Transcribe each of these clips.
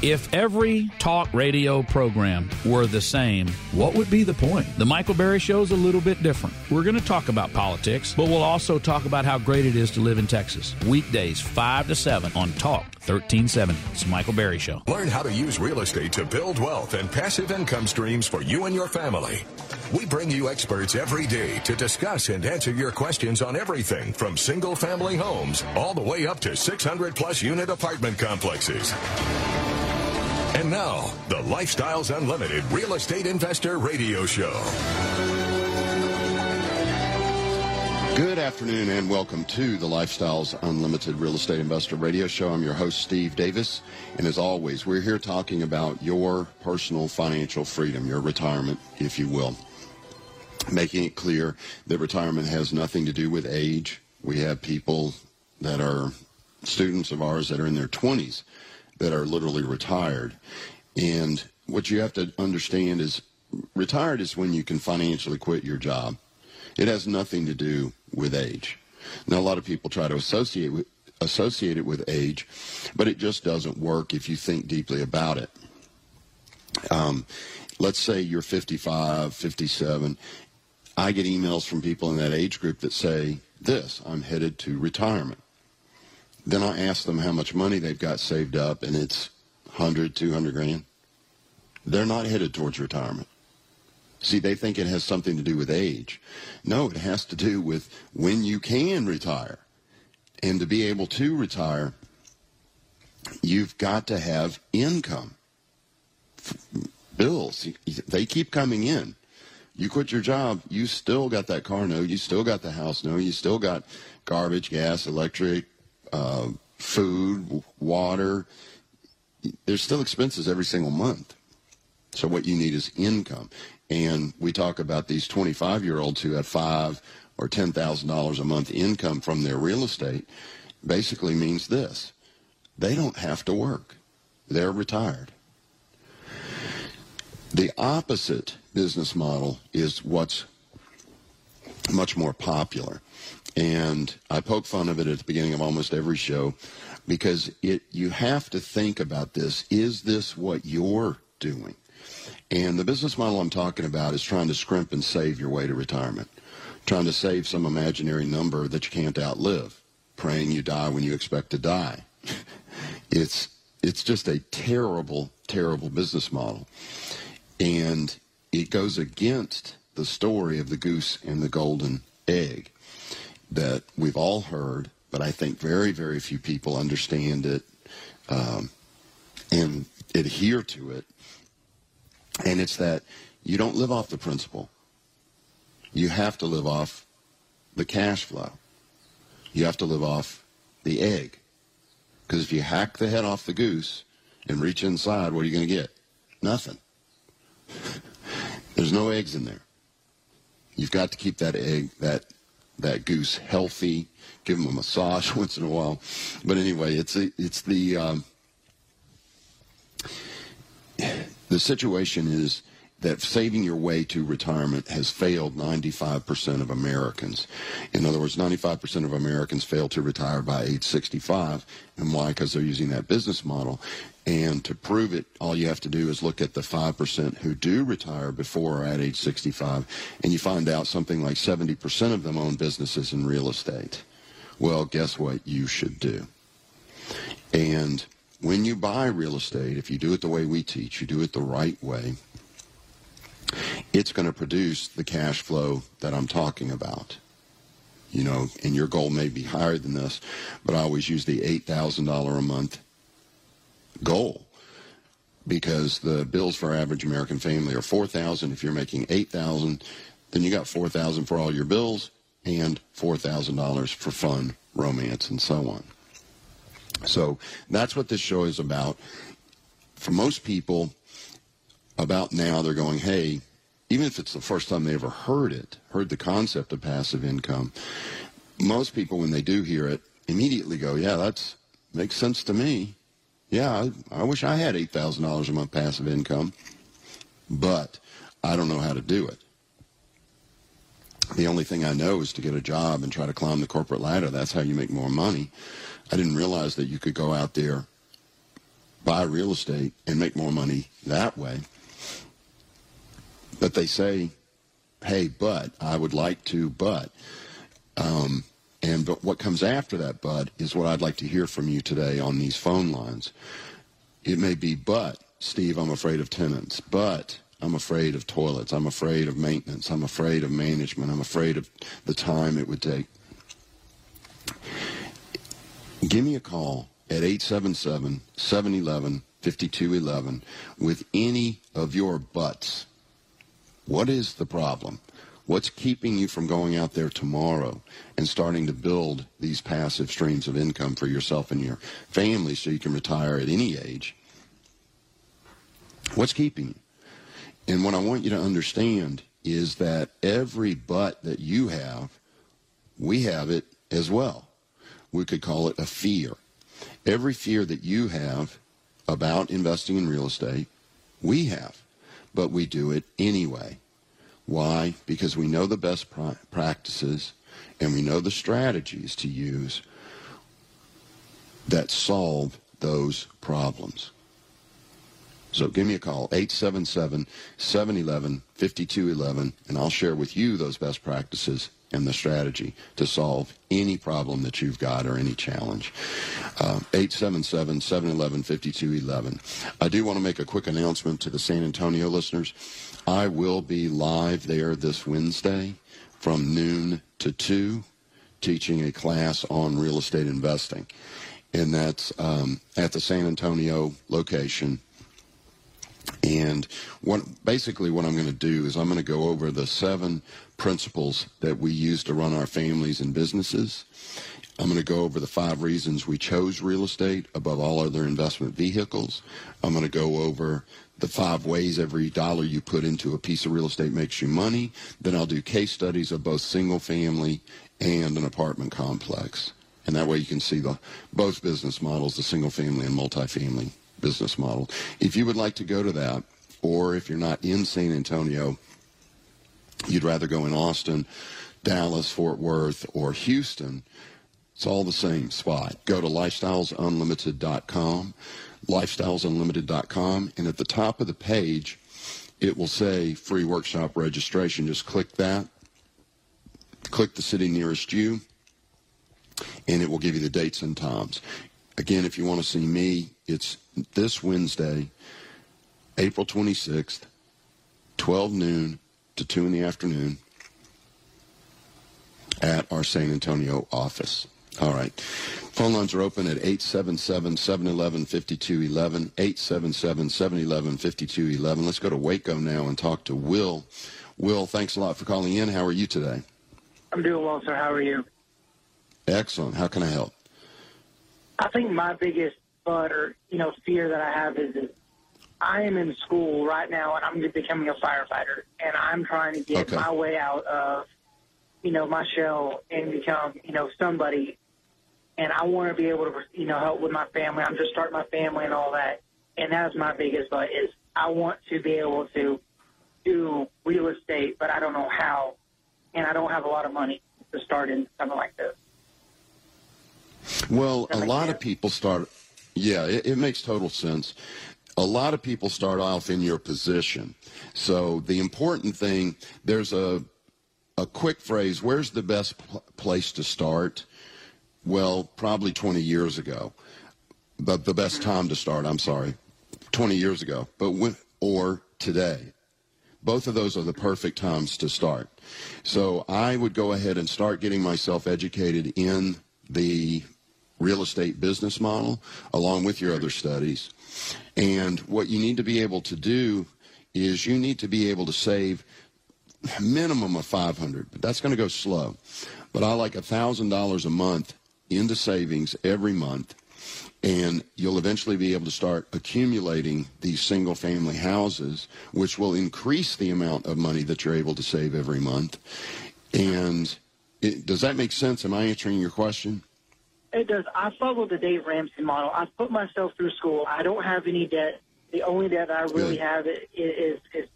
If every talk radio program were the same, what would be the point? The Michael Berry Show is a little bit different. We're going to talk about politics, but we'll also talk about how great it is to live in Texas. Weekdays, 5 to 7 on Talk 1370. It's Michael Berry Show. Learn how to use real estate to build wealth and passive income streams for you and your family. We bring you experts every day to discuss and answer your questions on everything from single family homes all the way up to 600 plus unit apartment complexes. And now, the Lifestyles Unlimited Real Estate Investor Radio Show. Good afternoon and welcome to the Lifestyles Unlimited Real Estate Investor Radio Show. I'm your host, Steve Davis. And as always, we're here talking about your personal financial freedom, your retirement, if you will. Making it clear that retirement has nothing to do with age. We have people that are students of ours that are in their 20s that are literally retired. And what you have to understand is retired is when you can financially quit your job. It has nothing to do with age. Now, a lot of people try to associate associate it with age, but it just doesn't work if you think deeply about it. Um, let's say you're 55, 57. I get emails from people in that age group that say this I'm headed to retirement. Then I ask them how much money they've got saved up, and it's 100, 200 grand. They're not headed towards retirement. See, they think it has something to do with age. No, it has to do with when you can retire. And to be able to retire, you've got to have income. Bills, they keep coming in. You quit your job, you still got that car note, you still got the house note, you still got garbage, gas, electric, uh, food, water. There's still expenses every single month. So what you need is income. And we talk about these 25 year olds who have five or $10,000 a month income from their real estate basically means this. They don't have to work. They're retired. The opposite business model is what's much more popular. And I poke fun of it at the beginning of almost every show because it you have to think about this. Is this what you're doing? And the business model I'm talking about is trying to scrimp and save your way to retirement, trying to save some imaginary number that you can't outlive, praying you die when you expect to die. it's it's just a terrible, terrible business model. And it goes against the story of the goose and the golden egg that we've all heard, but I think very, very few people understand it um, and adhere to it. And it's that you don't live off the principal. You have to live off the cash flow. You have to live off the egg. Because if you hack the head off the goose and reach inside, what are you going to get? Nothing. There's no eggs in there. You've got to keep that egg, that that goose healthy. Give them a massage once in a while. But anyway, it's a, it's the um, the situation is that saving your way to retirement has failed 95% of Americans. In other words, 95% of Americans fail to retire by age 65. And why? Because they're using that business model. And to prove it, all you have to do is look at the 5% who do retire before or at age 65, and you find out something like 70% of them own businesses in real estate. Well, guess what you should do? And when you buy real estate, if you do it the way we teach, you do it the right way, it's going to produce the cash flow that I'm talking about. You know, and your goal may be higher than this, but I always use the $8,000 a month goal because the bills for average American family are 4000 if you're making 8000 then you got 4000 for all your bills and $4,000 for fun, romance, and so on. So that's what this show is about. for most people, about now they're going, hey, even if it's the first time they ever heard it, heard the concept of passive income, most people, when they do hear it, immediately go, yeah, that makes sense to me. Yeah, I, I wish I had $8,000 a month passive income, but I don't know how to do it. The only thing I know is to get a job and try to climb the corporate ladder. That's how you make more money. I didn't realize that you could go out there, buy real estate, and make more money that way. But they say, hey, but, I would like to, but. Um, and but what comes after that, Bud, is what I'd like to hear from you today on these phone lines. It may be, but, Steve, I'm afraid of tenants. But, I'm afraid of toilets. I'm afraid of maintenance. I'm afraid of management. I'm afraid of the time it would take. Give me a call at 877 711 5211 with any of your buts. What is the problem? What's keeping you from going out there tomorrow and starting to build these passive streams of income for yourself and your family so you can retire at any age? What's keeping you? And what I want you to understand is that every but that you have, we have it as well. We could call it a fear. Every fear that you have about investing in real estate, we have, but we do it anyway. Why? Because we know the best practices and we know the strategies to use that solve those problems. So give me a call, 877-711-5211, and I'll share with you those best practices and the strategy to solve any problem that you've got or any challenge. Uh, 877-711-5211. I do want to make a quick announcement to the San Antonio listeners. I will be live there this Wednesday from noon to 2 teaching a class on real estate investing. And that's um, at the San Antonio location and what basically what I'm going to do is I'm going to go over the seven principles that we use to run our families and businesses. I'm going to go over the five reasons we chose real estate above all other investment vehicles. I'm going to go over the five ways every dollar you put into a piece of real estate makes you money. Then I'll do case studies of both single family and an apartment complex. And that way you can see the both business models, the single family and multifamily business model. If you would like to go to that, or if you're not in San Antonio, you'd rather go in Austin, Dallas, Fort Worth, or Houston, it's all the same spot. Go to lifestylesunlimited.com, lifestylesunlimited.com, and at the top of the page, it will say free workshop registration. Just click that. Click the city nearest you, and it will give you the dates and times. Again, if you want to see me, it's this Wednesday, April 26th, 12 noon to 2 in the afternoon at our San Antonio office. All right. Phone lines are open at 877-711-5211, 877-711-5211. Let's go to Waco now and talk to Will. Will, thanks a lot for calling in. How are you today? I'm doing well, sir. How are you? Excellent. How can I help? I think my biggest but or you know fear that I have is that I am in school right now and I'm becoming a firefighter and I'm trying to get okay. my way out of you know my shell and become you know somebody and I want to be able to you know help with my family. I'm just starting my family and all that, and that's my biggest but is I want to be able to do real estate, but I don't know how, and I don't have a lot of money to start in something like this. Well, a lot of people start yeah, it, it makes total sense. A lot of people start off in your position. So the important thing, there's a a quick phrase, where's the best pl- place to start? Well, probably 20 years ago. But the best time to start, I'm sorry, 20 years ago. But when, or today. Both of those are the perfect times to start. So I would go ahead and start getting myself educated in the real estate business model along with your other studies. And what you need to be able to do is you need to be able to save minimum of 500, but that's going to go slow. But I like $1,000 a month into savings every month. And you'll eventually be able to start accumulating these single family houses, which will increase the amount of money that you're able to save every month. And it, does that make sense? Am I answering your question? It does. I follow the Dave Ramsey model. I put myself through school. I don't have any debt. The only debt I really Good. have is, is is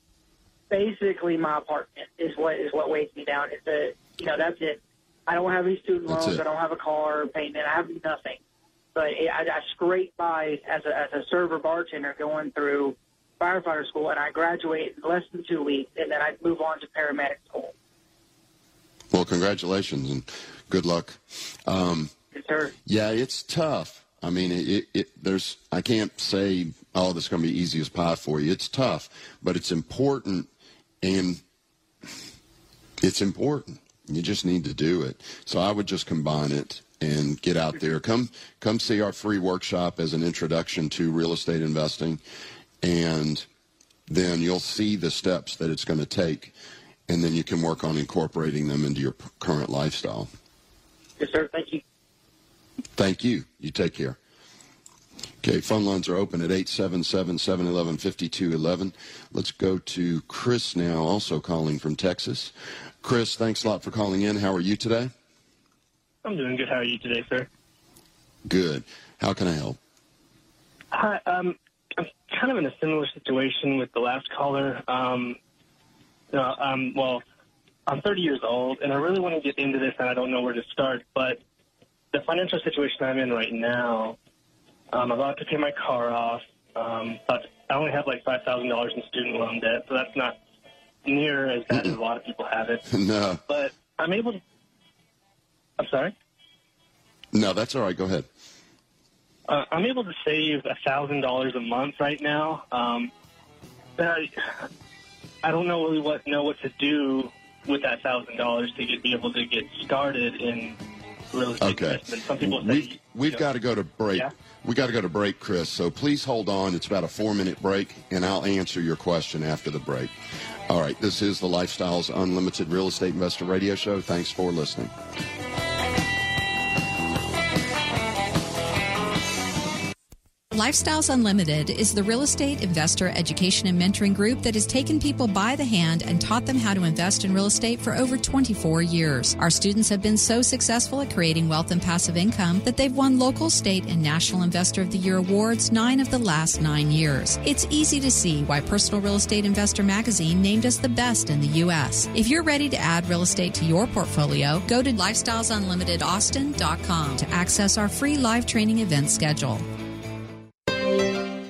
basically my apartment is what is what weighs me down. It's a you know that's it. I don't have any student loans. I don't have a car payment. I have nothing. But it, I, I scrape by as a as a server bartender going through firefighter school, and I graduate in less than two weeks, and then I move on to paramedic school. Well, congratulations and good luck. Um, yes. Yeah, it's tough. I mean, it, it, there's I can't say, oh, this is going to be easy as pie for you. It's tough, but it's important, and it's important. You just need to do it. So I would just combine it and get out there. Come come see our free workshop as an introduction to real estate investing, and then you'll see the steps that it's going to take, and then you can work on incorporating them into your current lifestyle. Yes, sir. Thank you. Thank you. You take care. Okay, phone lines are open at 877-711-5211. Let's go to Chris now, also calling from Texas. Chris, thanks a lot for calling in. How are you today? I'm doing good. How are you today, sir? Good. How can I help? Hi. Um, I'm kind of in a similar situation with the last caller. Um, uh, um, well, I'm 30 years old, and I really want to get into this, and I don't know where to start. But the financial situation I'm in right now, um, I'm about to pay my car off, um, but I only have like $5,000 in student loan debt, so that's not near as bad as a lot of people have it. no. But I'm able to. I'm sorry? No, that's all right. Go ahead. Uh, I'm able to save a thousand dollars a month right now. Um, but I, I don't know really what know what to do with that thousand dollars to get be able to get started in real okay. Some people say we've, we've you know, got to go to break. Yeah? We got to go to break, Chris. So please hold on. It's about a four minute break, and I'll answer your question after the break. All right, this is the Lifestyles Unlimited Real Estate Investor Radio Show. Thanks for listening. Lifestyles Unlimited is the real estate investor education and mentoring group that has taken people by the hand and taught them how to invest in real estate for over 24 years. Our students have been so successful at creating wealth and passive income that they've won local, state, and national Investor of the Year awards nine of the last nine years. It's easy to see why Personal Real Estate Investor magazine named us the best in the U.S. If you're ready to add real estate to your portfolio, go to lifestylesunlimitedaustin.com to access our free live training event schedule.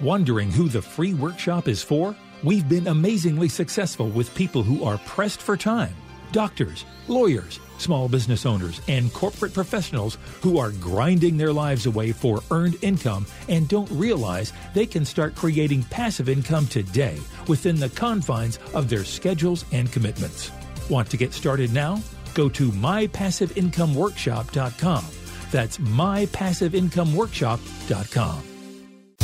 Wondering who the free workshop is for? We've been amazingly successful with people who are pressed for time doctors, lawyers, small business owners, and corporate professionals who are grinding their lives away for earned income and don't realize they can start creating passive income today within the confines of their schedules and commitments. Want to get started now? Go to mypassiveincomeworkshop.com. That's mypassiveincomeworkshop.com.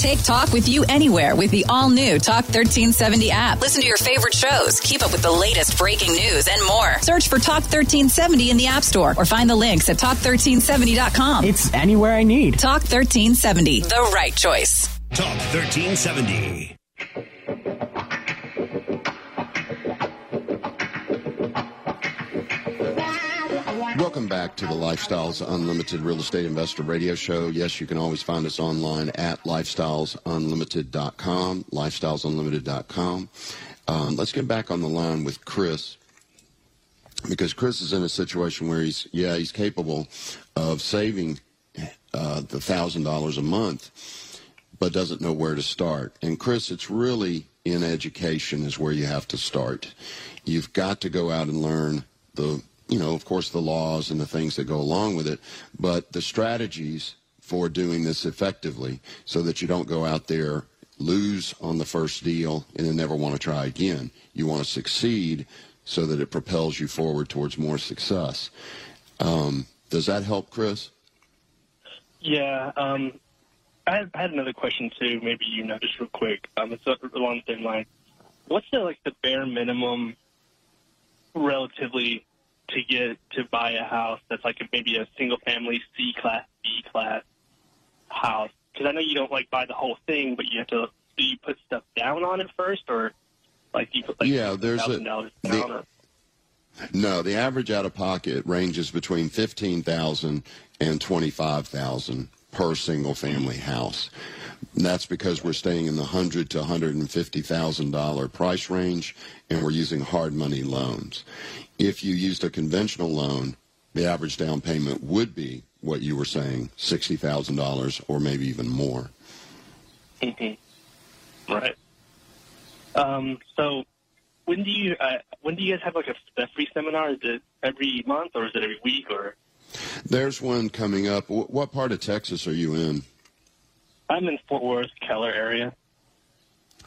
Take talk with you anywhere with the all new Talk 1370 app. Listen to your favorite shows, keep up with the latest breaking news, and more. Search for Talk 1370 in the App Store or find the links at talk1370.com. It's anywhere I need. Talk 1370, the right choice. Talk 1370. Back to the Lifestyles Unlimited Real Estate Investor Radio Show. Yes, you can always find us online at lifestylesunlimited.com, lifestylesunlimited.com. Um, let's get back on the line with Chris because Chris is in a situation where he's, yeah, he's capable of saving uh, the $1,000 a month, but doesn't know where to start. And Chris, it's really in education is where you have to start. You've got to go out and learn the you know, of course, the laws and the things that go along with it, but the strategies for doing this effectively so that you don't go out there, lose on the first deal, and then never want to try again. You want to succeed so that it propels you forward towards more success. Um, does that help, Chris? Yeah. Um, I, had, I had another question too. Maybe you know, just real quick. Um, it's along the same line. What's the like the bare minimum, relatively to get to buy a house that's like a, maybe a single family C class, B class house because I know you don't like buy the whole thing, but you have to. Do you put stuff down on it first, or like do you put like yeah? There's a the, no. The average out of pocket ranges between fifteen thousand and twenty five thousand per single family house. And that's because we're staying in the hundred to hundred and fifty thousand dollar price range, and we're using hard money loans. If you used a conventional loan, the average down payment would be what you were saying, sixty thousand dollars or maybe even more. Mm-hmm. Right. Um, so when do you uh, when do you guys have like a, a, free seminar? Is it every month or is it every week or? There's one coming up. What part of Texas are you in? I'm in Fort Worth, Keller area.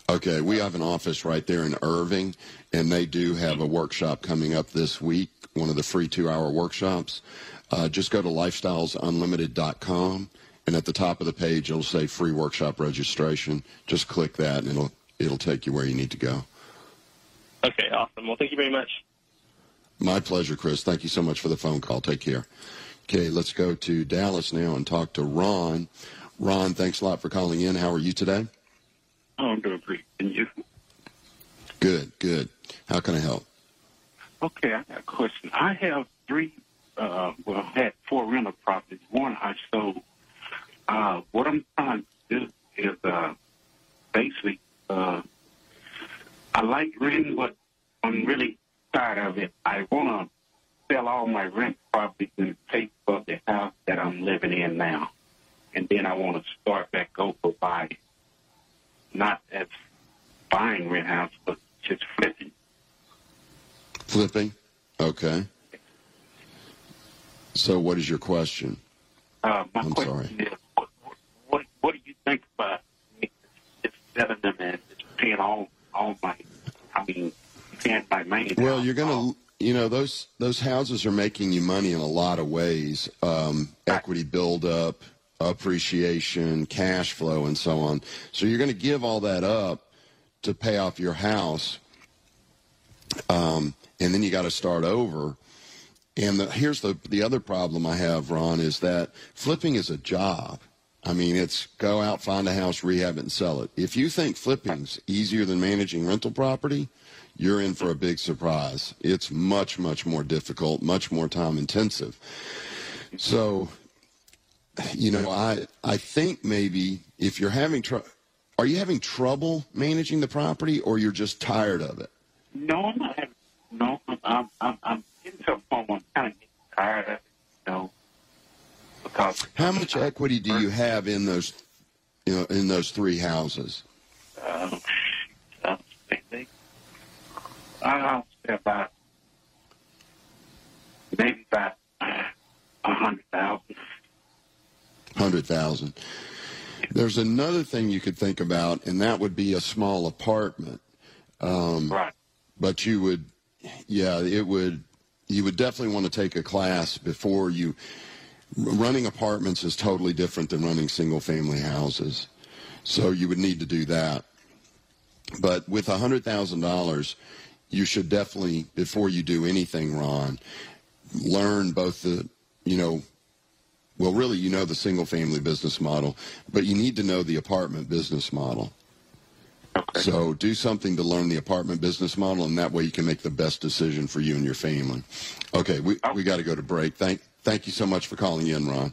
Okay, we have an office right there in Irving, and they do have a workshop coming up this week, one of the free two-hour workshops. Uh, just go to lifestylesunlimited.com and at the top of the page, it'll say free workshop registration. Just click that, and it'll it'll take you where you need to go. Okay, awesome. Well, thank you very much. My pleasure, Chris. Thank you so much for the phone call. Take care. Okay, let's go to Dallas now and talk to Ron. Ron, thanks a lot for calling in. How are you today? Oh, I'm doing great. And you? Good, good. How can I help? Okay, I got a question. I have three, uh, well, I had four rental properties. One I sold uh, what I'm trying to do is uh, basically, uh, I like renting, but I'm really tired of it. I want to sell all my rent properties and pay for the house that I'm living in now. And then I want to start back over by not as buying rent house, but just flipping. Flipping? Okay. So what is your question? Uh, my I'm question sorry. is, what what do you think about just selling them and just paying all all my I mean paying my money? Well, you're gonna you know those those houses are making you money in a lot of ways. Um, equity buildup, appreciation, cash flow, and so on. So you're going to give all that up to pay off your house, um, and then you got to start over. And the, here's the the other problem I have, Ron, is that flipping is a job. I mean, it's go out, find a house, rehab it, and sell it. If you think flipping's easier than managing rental property, you're in for a big surprise. It's much, much more difficult, much more time intensive. So, you know, I I think maybe if you're having trouble, are you having trouble managing the property, or you're just tired of it? No, I'm not. Having, no, I'm I'm I'm getting to a point where I'm kind of getting tired of it. You know, because how much equity do you have in those, you know, in those three houses? Um, uh, I'll say about maybe about a hundred thousand. Hundred thousand. There's another thing you could think about, and that would be a small apartment. Um, right. But you would, yeah, it would. You would definitely want to take a class before you running apartments is totally different than running single family houses. So you would need to do that. But with $100,000, you should definitely, before you do anything, Ron, learn both the, you know, well, really, you know the single family business model, but you need to know the apartment business model. Okay. So do something to learn the apartment business model, and that way you can make the best decision for you and your family. Okay, we, we got to go to break. Thank, Thank you so much for calling in, Ron.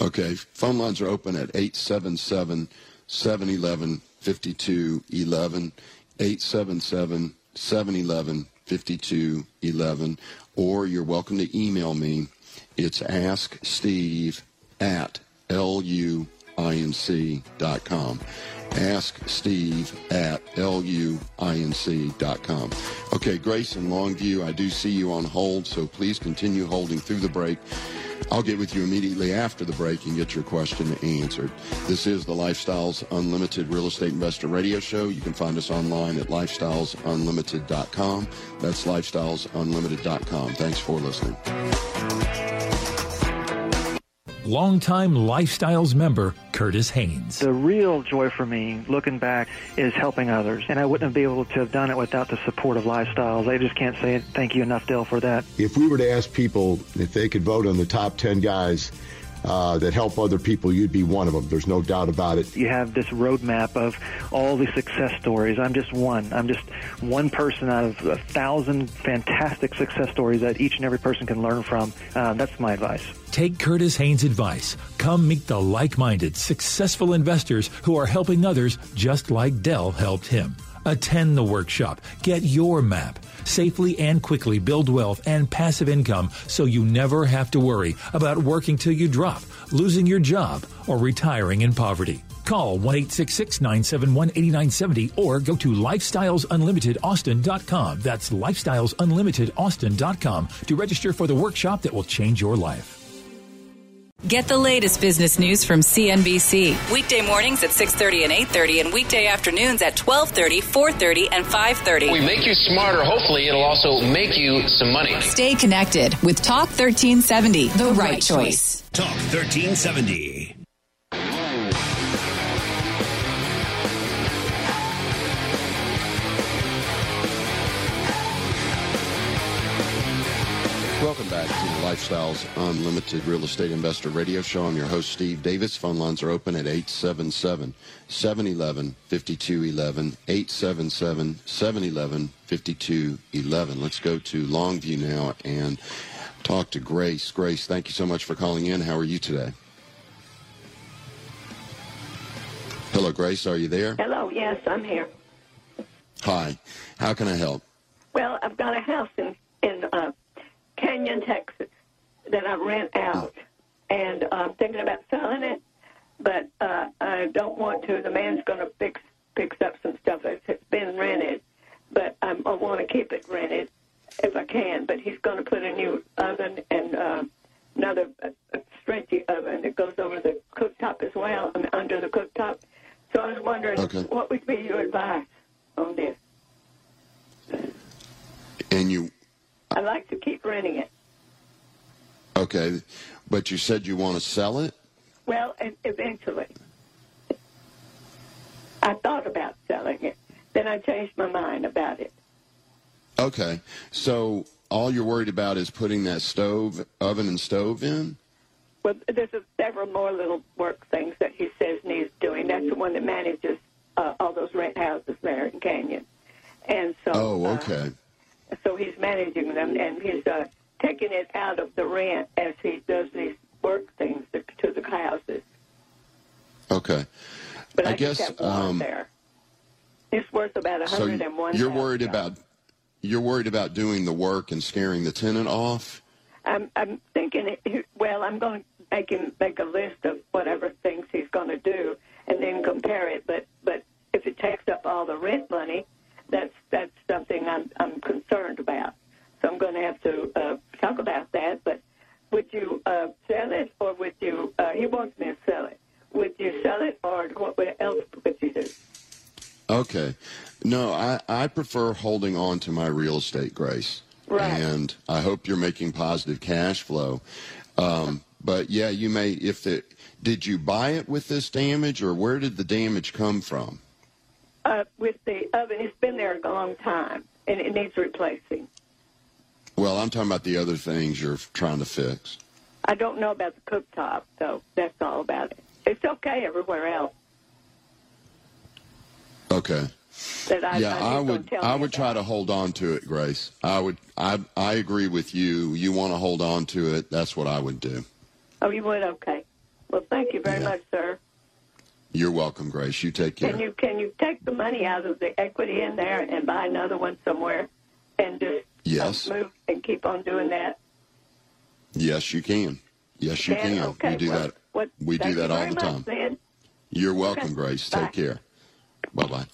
Okay, phone lines are open at 877 711 5211, 877 711 5211, or you're welcome to email me. It's asksteve at luinc.com. Ask Steve at luinc.com. Okay, Grace in Longview, I do see you on hold, so please continue holding through the break. I'll get with you immediately after the break and get your question answered. This is the Lifestyles Unlimited Real Estate Investor Radio Show. You can find us online at lifestylesunlimited.com. That's lifestylesunlimited.com. Thanks for listening longtime Lifestyles member Curtis Haynes. The real joy for me, looking back, is helping others. And I wouldn't have been able to have done it without the support of Lifestyles. I just can't say thank you enough, Del, for that. If we were to ask people if they could vote on the top 10 guys uh, that help other people. You'd be one of them. There's no doubt about it. You have this roadmap of all the success stories. I'm just one. I'm just one person out of a thousand fantastic success stories that each and every person can learn from. Uh, that's my advice. Take Curtis Haynes' advice. Come meet the like minded, successful investors who are helping others just like Del helped him. Attend the workshop. Get your map. Safely and quickly build wealth and passive income so you never have to worry about working till you drop, losing your job, or retiring in poverty. Call 1 971 8970 or go to lifestylesunlimitedaustin.com. That's lifestylesunlimitedaustin.com to register for the workshop that will change your life. Get the latest business news from CNBC. Weekday mornings at 6:30 and 8:30 and weekday afternoons at 12:30, 4:30 and 5:30. We make you smarter. Hopefully, it'll also make you some money. Stay connected with Talk 1370, the, the right, right choice. Talk 1370. Welcome back to the Lifestyles Unlimited Real Estate Investor Radio Show. I'm your host, Steve Davis. Phone lines are open at 877 711 5211. 877 711 5211. Let's go to Longview now and talk to Grace. Grace, thank you so much for calling in. How are you today? Hello, Grace. Are you there? Hello. Yes, I'm here. Hi. How can I help? Well, I've got a house in in uh, Canyon, Texas, that I rent out, and I'm thinking about selling it, but uh, I don't want to. The man's going to fix fix up some stuff that's been rented, but I'm, I want to keep it rented if I can. But he's going to put a new oven and uh, another uh, stretchy oven that goes over the cooktop as well, mean, under the cooktop. So I was wondering, okay. what would be your advice on this? And you I'd like to keep renting it. Okay, but you said you want to sell it? Well, eventually. I thought about selling it. Then I changed my mind about it. Okay, so all you're worried about is putting that stove, oven and stove in? Well, there's a, several more little work things that he says needs doing. That's the one that manages uh, all those rent houses there in Canyon. And so. Oh, okay. Uh, so he's managing them, and he's uh, taking it out of the rent as he does these work things to, to the houses. Okay. But I, I guess um, there. It's worth about a hundred and one. So you're worried about you're worried about doing the work and scaring the tenant off. I'm I'm thinking. Well, I'm going to make him make a list of whatever things he's going to do, and then compare it. But but if it takes up all the rent money, that's that's something I'm I'm concerned about. So I'm going to have to uh, talk about that. But would you uh, sell it, or would you? Uh, he wants me to sell it. Would you sell it, or what else would you do? Okay, no, I I prefer holding on to my real estate, Grace. Right. And I hope you're making positive cash flow. Um, but yeah, you may if the did you buy it with this damage, or where did the damage come from? uh, with the oven. It's been there a long time, and it needs replacing. Well, I'm talking about the other things you're trying to fix. I don't know about the cooktop, so that's all about it. It's okay everywhere else. Okay. I, yeah, I, I would. I would try to hold on to it, Grace. I would. I I agree with you. You want to hold on to it. That's what I would do. Oh, you would. Okay. Well, thank you very yeah. much, sir. You're welcome, Grace. You take care. Can you can you take the money out of the equity in there and buy another one somewhere, and just yes uh, move and keep on doing that? Yes, you can. Yes, you can. Okay. We do well, that. What, we do that all the time. You're welcome, okay. Grace. Bye. Take care. Bye bye.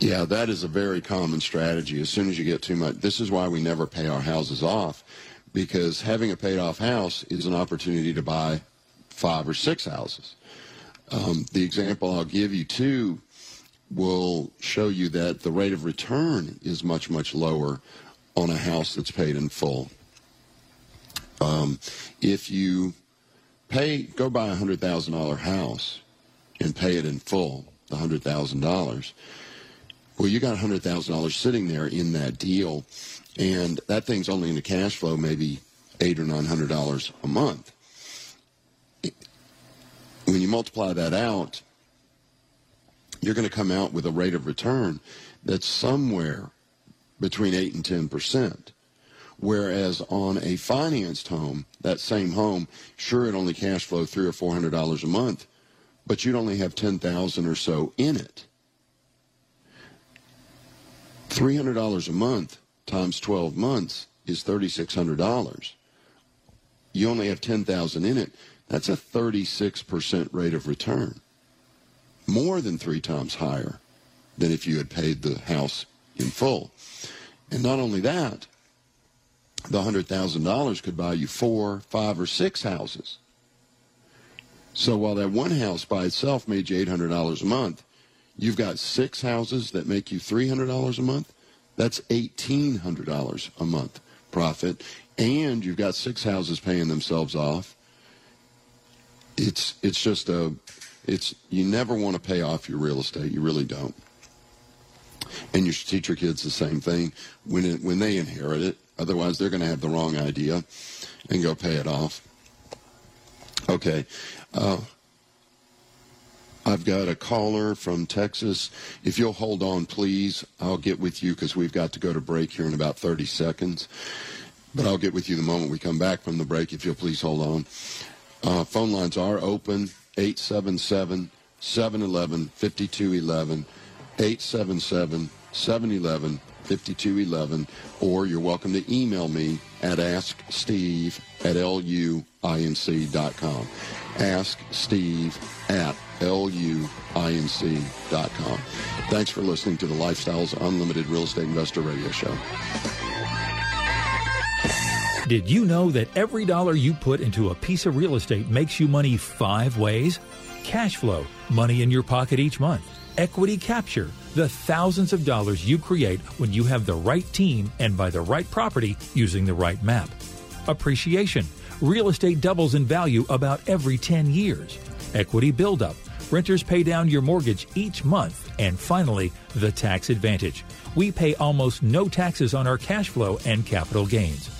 Yeah, that is a very common strategy. As soon as you get too much, this is why we never pay our houses off, because having a paid off house is an opportunity to buy five or six houses. Um, the example I'll give you too will show you that the rate of return is much, much lower on a house that's paid in full. Um, if you pay, go buy a hundred thousand dollar house and pay it in full, the hundred thousand dollars. Well, you got hundred thousand dollars sitting there in that deal, and that thing's only in the cash flow maybe eight or nine hundred dollars a month. when you multiply that out, you're going to come out with a rate of return that's somewhere between 8 and 10 percent. Whereas on a financed home, that same home, sure it only cash flow three or four hundred dollars a month, but you'd only have ten thousand or so in it. Three hundred dollars a month times twelve months is thirty six hundred dollars. You only have ten thousand in it. That's a thirty six percent rate of return, more than three times higher than if you had paid the house in full. And not only that, the $100,000 could buy you four, five, or six houses. So while that one house by itself made you $800 a month, you've got six houses that make you $300 a month. That's $1,800 a month profit. And you've got six houses paying themselves off. It's, it's just a, it's, you never want to pay off your real estate. You really don't. And you should teach your kids the same thing when, it, when they inherit it Otherwise, they're going to have the wrong idea and go pay it off. Okay. Uh, I've got a caller from Texas. If you'll hold on, please, I'll get with you because we've got to go to break here in about 30 seconds. But I'll get with you the moment we come back from the break. If you'll please hold on. Uh, phone lines are open 877 711 5211. 877 711 5211, or you're welcome to email me at asksteve at l-u-i-n-c luinc.com. Ask Steve at luinc.com. Thanks for listening to the Lifestyles Unlimited Real Estate Investor Radio Show. Did you know that every dollar you put into a piece of real estate makes you money five ways? Cash flow, money in your pocket each month. Equity capture, the thousands of dollars you create when you have the right team and buy the right property using the right map. Appreciation. Real estate doubles in value about every 10 years. Equity buildup. Renters pay down your mortgage each month. And finally, the tax advantage. We pay almost no taxes on our cash flow and capital gains.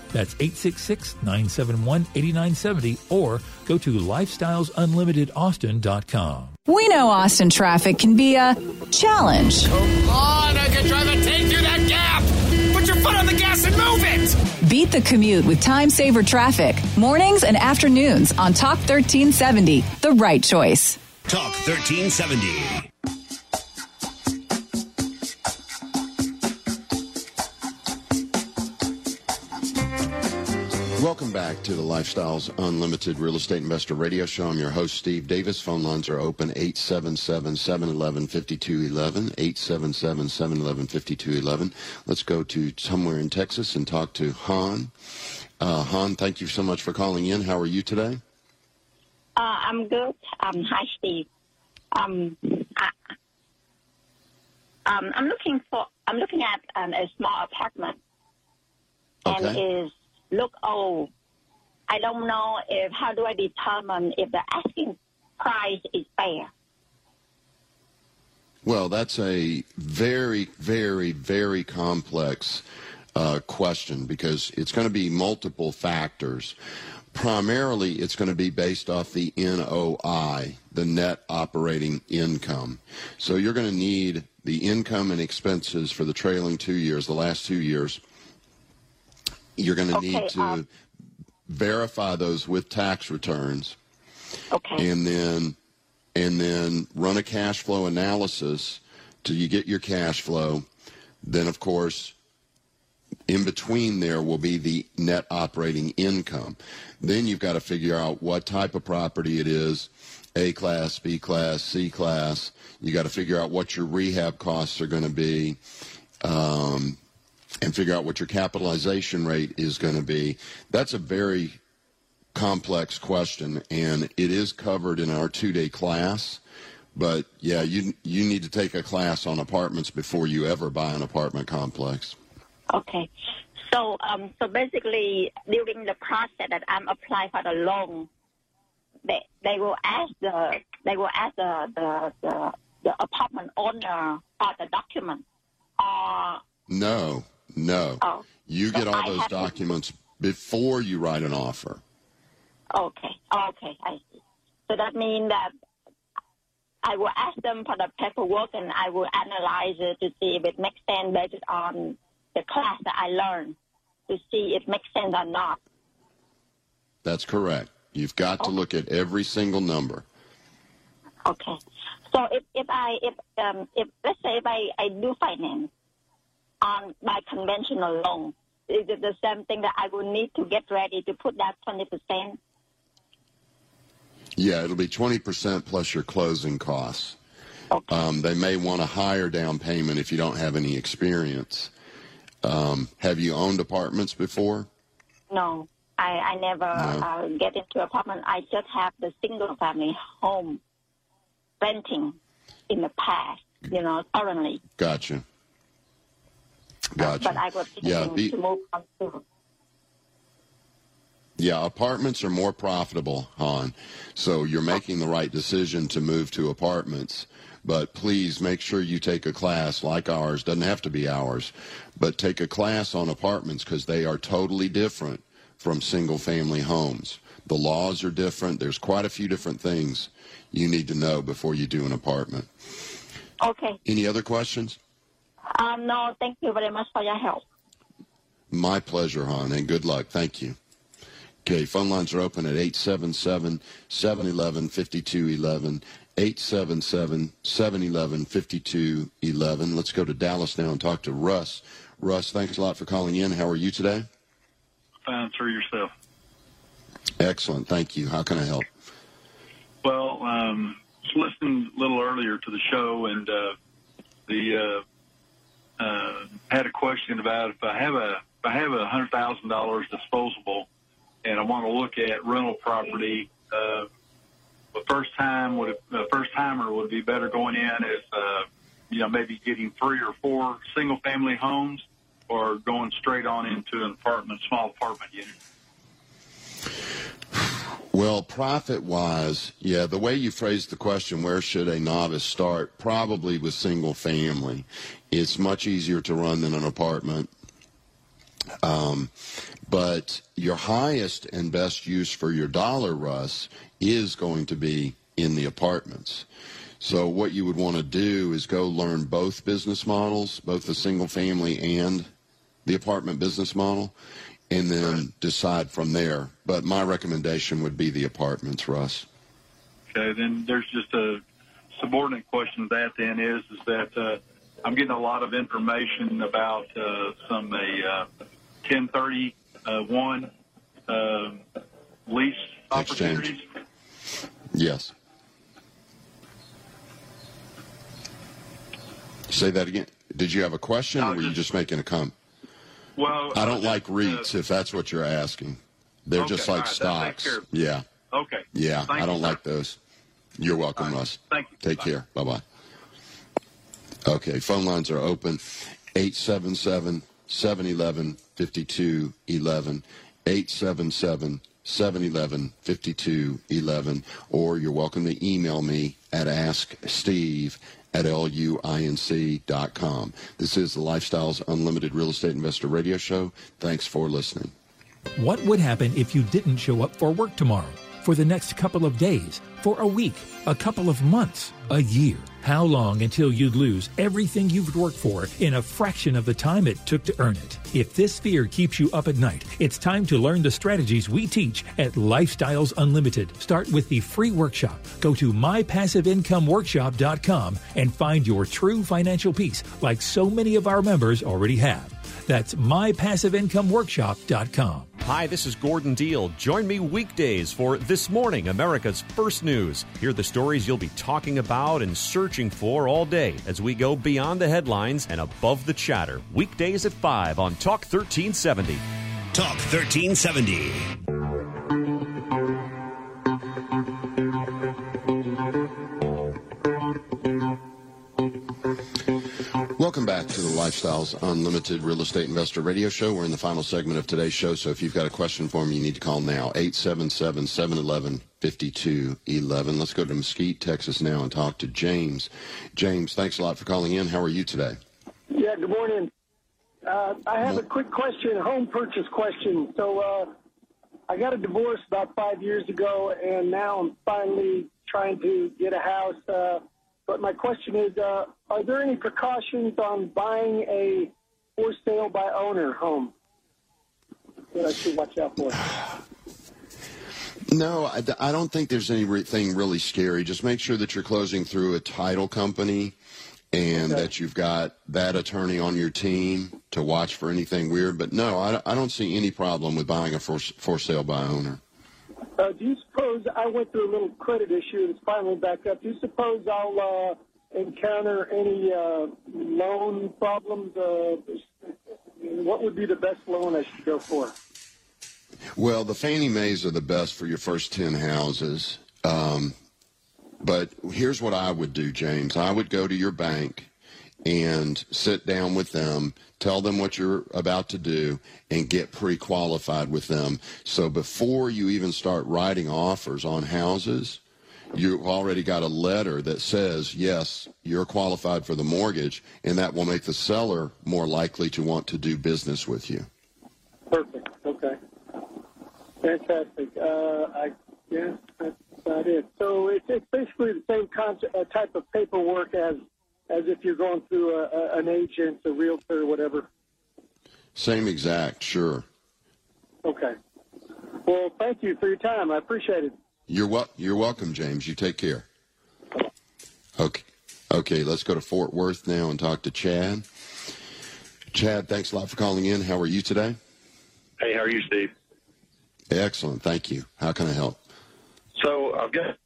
That's 866 971 8970 or go to lifestylesunlimitedaustin.com. We know Austin traffic can be a challenge. Come on, I can drive a tank through that gap! Put your foot on the gas and move it! Beat the commute with time saver traffic. Mornings and afternoons on Talk 1370, the right choice. Talk 1370. Welcome back to the Lifestyles Unlimited Real Estate Investor Radio Show. I'm your host, Steve Davis. Phone lines are open 877 711 5211. 877 711 5211. Let's go to somewhere in Texas and talk to Han. Uh, Han, thank you so much for calling in. How are you today? Uh, I'm good. Um, hi, Steve. Um, I, um, I'm looking for. I'm looking at um, a small apartment, okay. and is look old. I don't know if how do I determine if the asking price is fair. Well, that's a very, very, very complex uh, question because it's going to be multiple factors. Primarily, it's going to be based off the NOI, the net operating income. So you're going to need the income and expenses for the trailing two years, the last two years, you're going to Okay, need to um, verify those with tax returns. Okay. And then and then run a cash flow analysis till you get your cash flow. Then of course in between there will be the net operating income. Then you've got to figure out what type of property it is, A class, B class, C class. You got to figure out what your rehab costs are going to be. Um, and figure out what your capitalization rate is going to be. That's a very complex question, and it is covered in our two day class. But yeah, you you need to take a class on apartments before you ever buy an apartment complex. Okay. So um, so basically during the process that I'm applying for the loan, they they will ask the they will ask the the the, the apartment owner for the document. Uh, no, no. Oh, you get so all those have to- documents before you write an offer. Okay. Okay. I see. So that means that I will ask them for the paperwork and I will analyze it to see if it makes sense based on the class that I learned to see if it makes sense or not. That's correct. You've got to look at every single number. Okay. So if, if I if um if let's say if I, I do finance on my conventional loan, is it the same thing that I will need to get ready to put that twenty percent? Yeah, it'll be 20% plus your closing costs. Um, they may want a higher down payment if you don't have any experience. Um, have you owned apartments before? No, I, I never No. uh, get into apartment. I just have the single family home renting in the past, you know, currently. Gotcha. Gotcha. But I was Yeah, be- to move on to. Yeah, apartments are more profitable, Han. So you're making the right decision to move to apartments. But please make sure you take a class like ours. Doesn't have to be ours, but take a class on apartments because they are totally different from single family homes. The laws are different. There's quite a few different things you need to know before you do an apartment. Okay. Any other questions? Um, no, thank you very much for your help. My pleasure, hon, and good luck. Thank you. Okay, phone lines are open at 877 711 5211. 877 711 5211. Let's go to Dallas now and talk to Russ. Russ, thanks a lot for calling in. How are you today? Fine, sir, yourself. Excellent. Thank you. How can I help? Well, um, just listened a little earlier to the show, and uh, the uh, uh, had a question about if I have a if I have a hundred thousand dollars disposable, and I want to look at rental property. Uh, the first time would the first timer would be better going in as uh, you know maybe getting three or four single family homes, or going straight on into an apartment, small apartment unit. Well, profit wise, yeah, the way you phrased the question, where should a novice start? Probably with single family. It's much easier to run than an apartment. Um, but your highest and best use for your dollar, Russ, is going to be in the apartments. So what you would want to do is go learn both business models, both the single family and the apartment business model, and then decide from there. But my recommendation would be the apartments, Russ. Okay, then there's just a subordinate question to that then is is that uh, I'm getting a lot of information about uh, some a uh, 1031 uh, lease opportunities. Yes. Say that again. Did you have a question, or were you just making a comment? Well, I don't uh, like REITs, if that's what you're asking. They're just like right, stocks. Yeah. Okay. Yeah, Thank I don't you, sir. like those. You're welcome, Russ. Thank you. Take care. Bye bye. Okay, phone lines are open 877 711 5211. 877 711 5211. Or you're welcome to email me at asksteve at luinc.com. This is the Lifestyles Unlimited Real Estate Investor Radio Show. Thanks for listening. What would happen if you didn't show up for work tomorrow? For the next couple of days? For a week? A couple of months? A year? How long until you'd lose everything you've worked for in a fraction of the time it took to earn it? If this fear keeps you up at night, it's time to learn the strategies we teach at Lifestyles Unlimited. Start with the free workshop. Go to mypassiveincomeworkshop.com and find your true financial peace like so many of our members already have. That's mypassiveincomeworkshop.com. Hi, this is Gordon Deal. Join me weekdays for This Morning, America's First News. Hear the stories you'll be talking about and searching for all day as we go beyond the headlines and above the chatter. Weekdays at 5 on Talk 1370. Talk 1370. Lifestyles Unlimited Real Estate Investor Radio Show. We're in the final segment of today's show, so if you've got a question for me, you need to call now. 877-711-5211. Let's go to Mesquite, Texas now and talk to James. James, thanks a lot for calling in. How are you today? Yeah, good morning. Uh, I have a quick question, a home purchase question. So uh, I got a divorce about five years ago, and now I'm finally trying to get a house. Uh, but my question is, uh, are there any precautions on buying a for sale by owner home that I should watch out for? No, I, I don't think there's anything really scary. Just make sure that you're closing through a title company and okay. that you've got that attorney on your team to watch for anything weird. But no, I, I don't see any problem with buying a for, for sale by owner. Uh, do you suppose I went through a little credit issue that's finally back up? Do you suppose I'll uh, encounter any uh, loan problems? Uh, what would be the best loan I should go for? Well, the Fannie Mae's are the best for your first 10 houses. Um, but here's what I would do, James. I would go to your bank and sit down with them, tell them what you're about to do, and get pre qualified with them. So before you even start writing offers on houses, you've already got a letter that says, yes, you're qualified for the mortgage, and that will make the seller more likely to want to do business with you. Perfect. Okay. Fantastic. Uh, I yeah, that's about it. So it's, it's basically the same concept, uh, type of paperwork as as if you're going through a, a, an agent, a realtor, whatever. Same exact, sure. Okay. Well, thank you for your time. I appreciate it. You're wel- You're welcome, James. You take care. Okay. Okay, let's go to Fort Worth now and talk to Chad. Chad, thanks a lot for calling in. How are you today? Hey, how are you, Steve? Excellent, thank you. How can I help? So I've got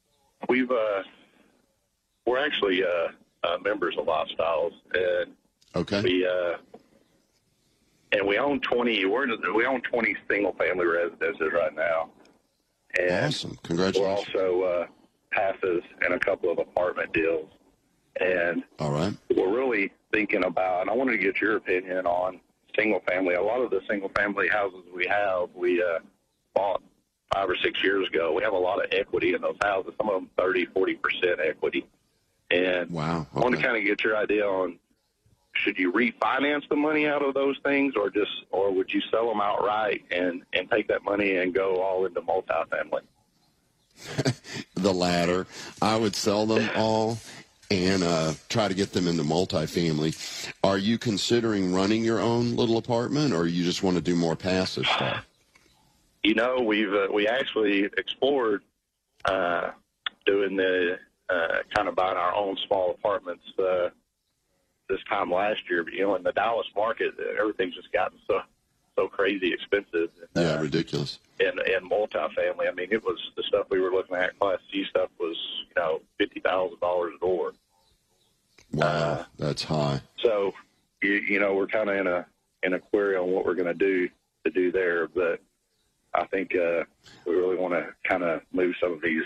we've uh, we're actually uh, uh, members of Lifestyles, and okay, we uh, and we own twenty. We're we own twenty single family residences right now. And awesome! Congratulations. We're also uh, passes and a couple of apartment deals, and all right, we're really thinking about. And I wanted to get your opinion on single family. A lot of the single family houses we have, we uh, bought five or six years ago. We have a lot of equity in those houses. Some of them 30, 40 percent equity. And wow, okay. I want to kind of get your idea on should you refinance the money out of those things, or just or would you sell them outright and and take that money and go all into multifamily? the latter. I would sell them all and uh, try to get them into multifamily. Are you considering running your own little apartment, or you just want to do more passive stuff? You know, we've uh, we actually explored uh, doing the uh, kind of buying our own small apartments uh, this time last year. But, you know, in the Dallas market, everything's just gotten so so crazy expensive. And, yeah, uh, ridiculous. And and multifamily, I mean, it was the stuff we were looking at. Class C stuff was you know fifty thousand dollars a door. Wow, uh, that's high. So, you, you know, we're kind of in a in a query on what we're going to do to do there, but I think uh, we really want to kind of move some of these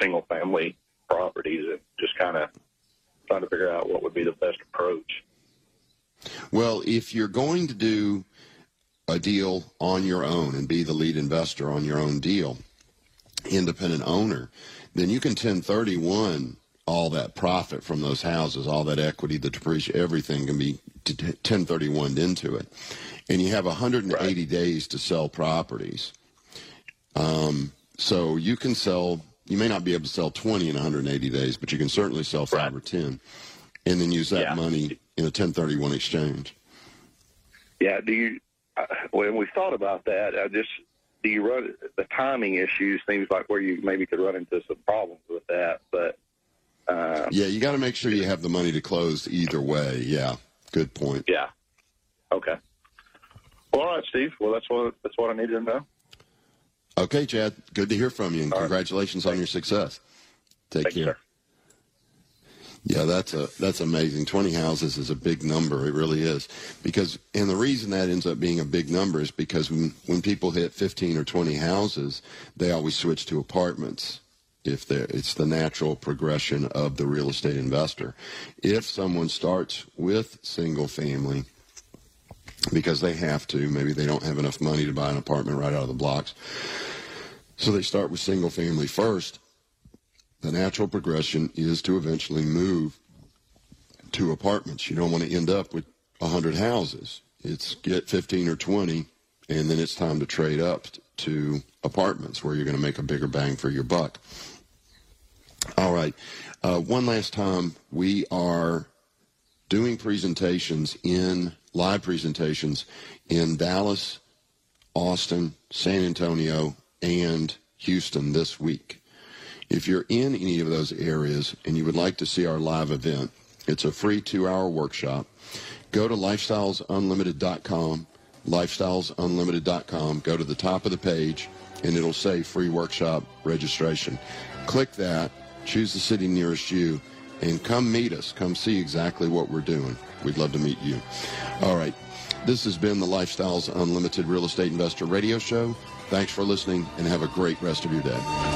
single family properties and just kind of trying to figure out what would be the best approach. Well, if you're going to do a deal on your own and be the lead investor on your own deal, independent owner, then you can 1031 all that profit from those houses, all that equity, the depreciation, everything can be 1031 into it. And you have 180 right. days to sell properties. Um, so you can sell you may not be able to sell 20 in 180 days, but you can certainly sell five right. or 10 and then use that yeah. money in a 1031 exchange. Yeah. Do you, uh, when we thought about that, I just, do you run the timing issues seems like where you maybe could run into some problems with that, but, uh, yeah, you got to make sure you have the money to close either way. Yeah. Good point. Yeah. Okay. Well, all right, Steve. Well, that's what, that's what I needed to know. Okay, Chad. Good to hear from you, and All congratulations right. on your success. Take Thank care. You, yeah, that's a that's amazing. Twenty houses is a big number. It really is. Because and the reason that ends up being a big number is because when when people hit fifteen or twenty houses, they always switch to apartments. if there, it's the natural progression of the real estate investor. If someone starts with single family because they have to, maybe they don't have enough money to buy an apartment right out of the blocks, so they start with single family first. The natural progression is to eventually move to apartments. You don't want to end up with 100 houses. It's get 15 or 20, and then it's time to trade up to apartments where you're going to make a bigger bang for your buck. All right. Uh, one last time, we are doing presentations in live presentations in Dallas, Austin, San Antonio, and Houston this week. If you're in any of those areas and you would like to see our live event, it's a free two hour workshop. Go to lifestylesunlimited.com, lifestylesunlimited.com, go to the top of the page, and it'll say free workshop registration. Click that, choose the city nearest you, and come meet us. Come see exactly what we're doing. We'd love to meet you. All right. This has been the Lifestyles Unlimited Real Estate Investor Radio Show. Thanks for listening and have a great rest of your day.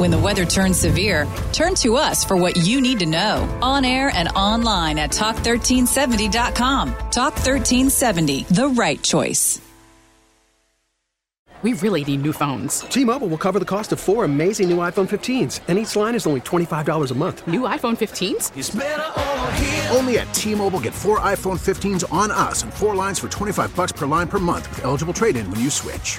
When the weather turns severe, turn to us for what you need to know. On air and online at talk1370.com. Talk 1370, the right choice. We really need new phones. T-Mobile will cover the cost of four amazing new iPhone 15s, and each line is only $25 a month. New iPhone 15s? Only at T-Mobile get four iPhone 15s on us and four lines for 25 bucks per line per month with eligible trade-in when you switch.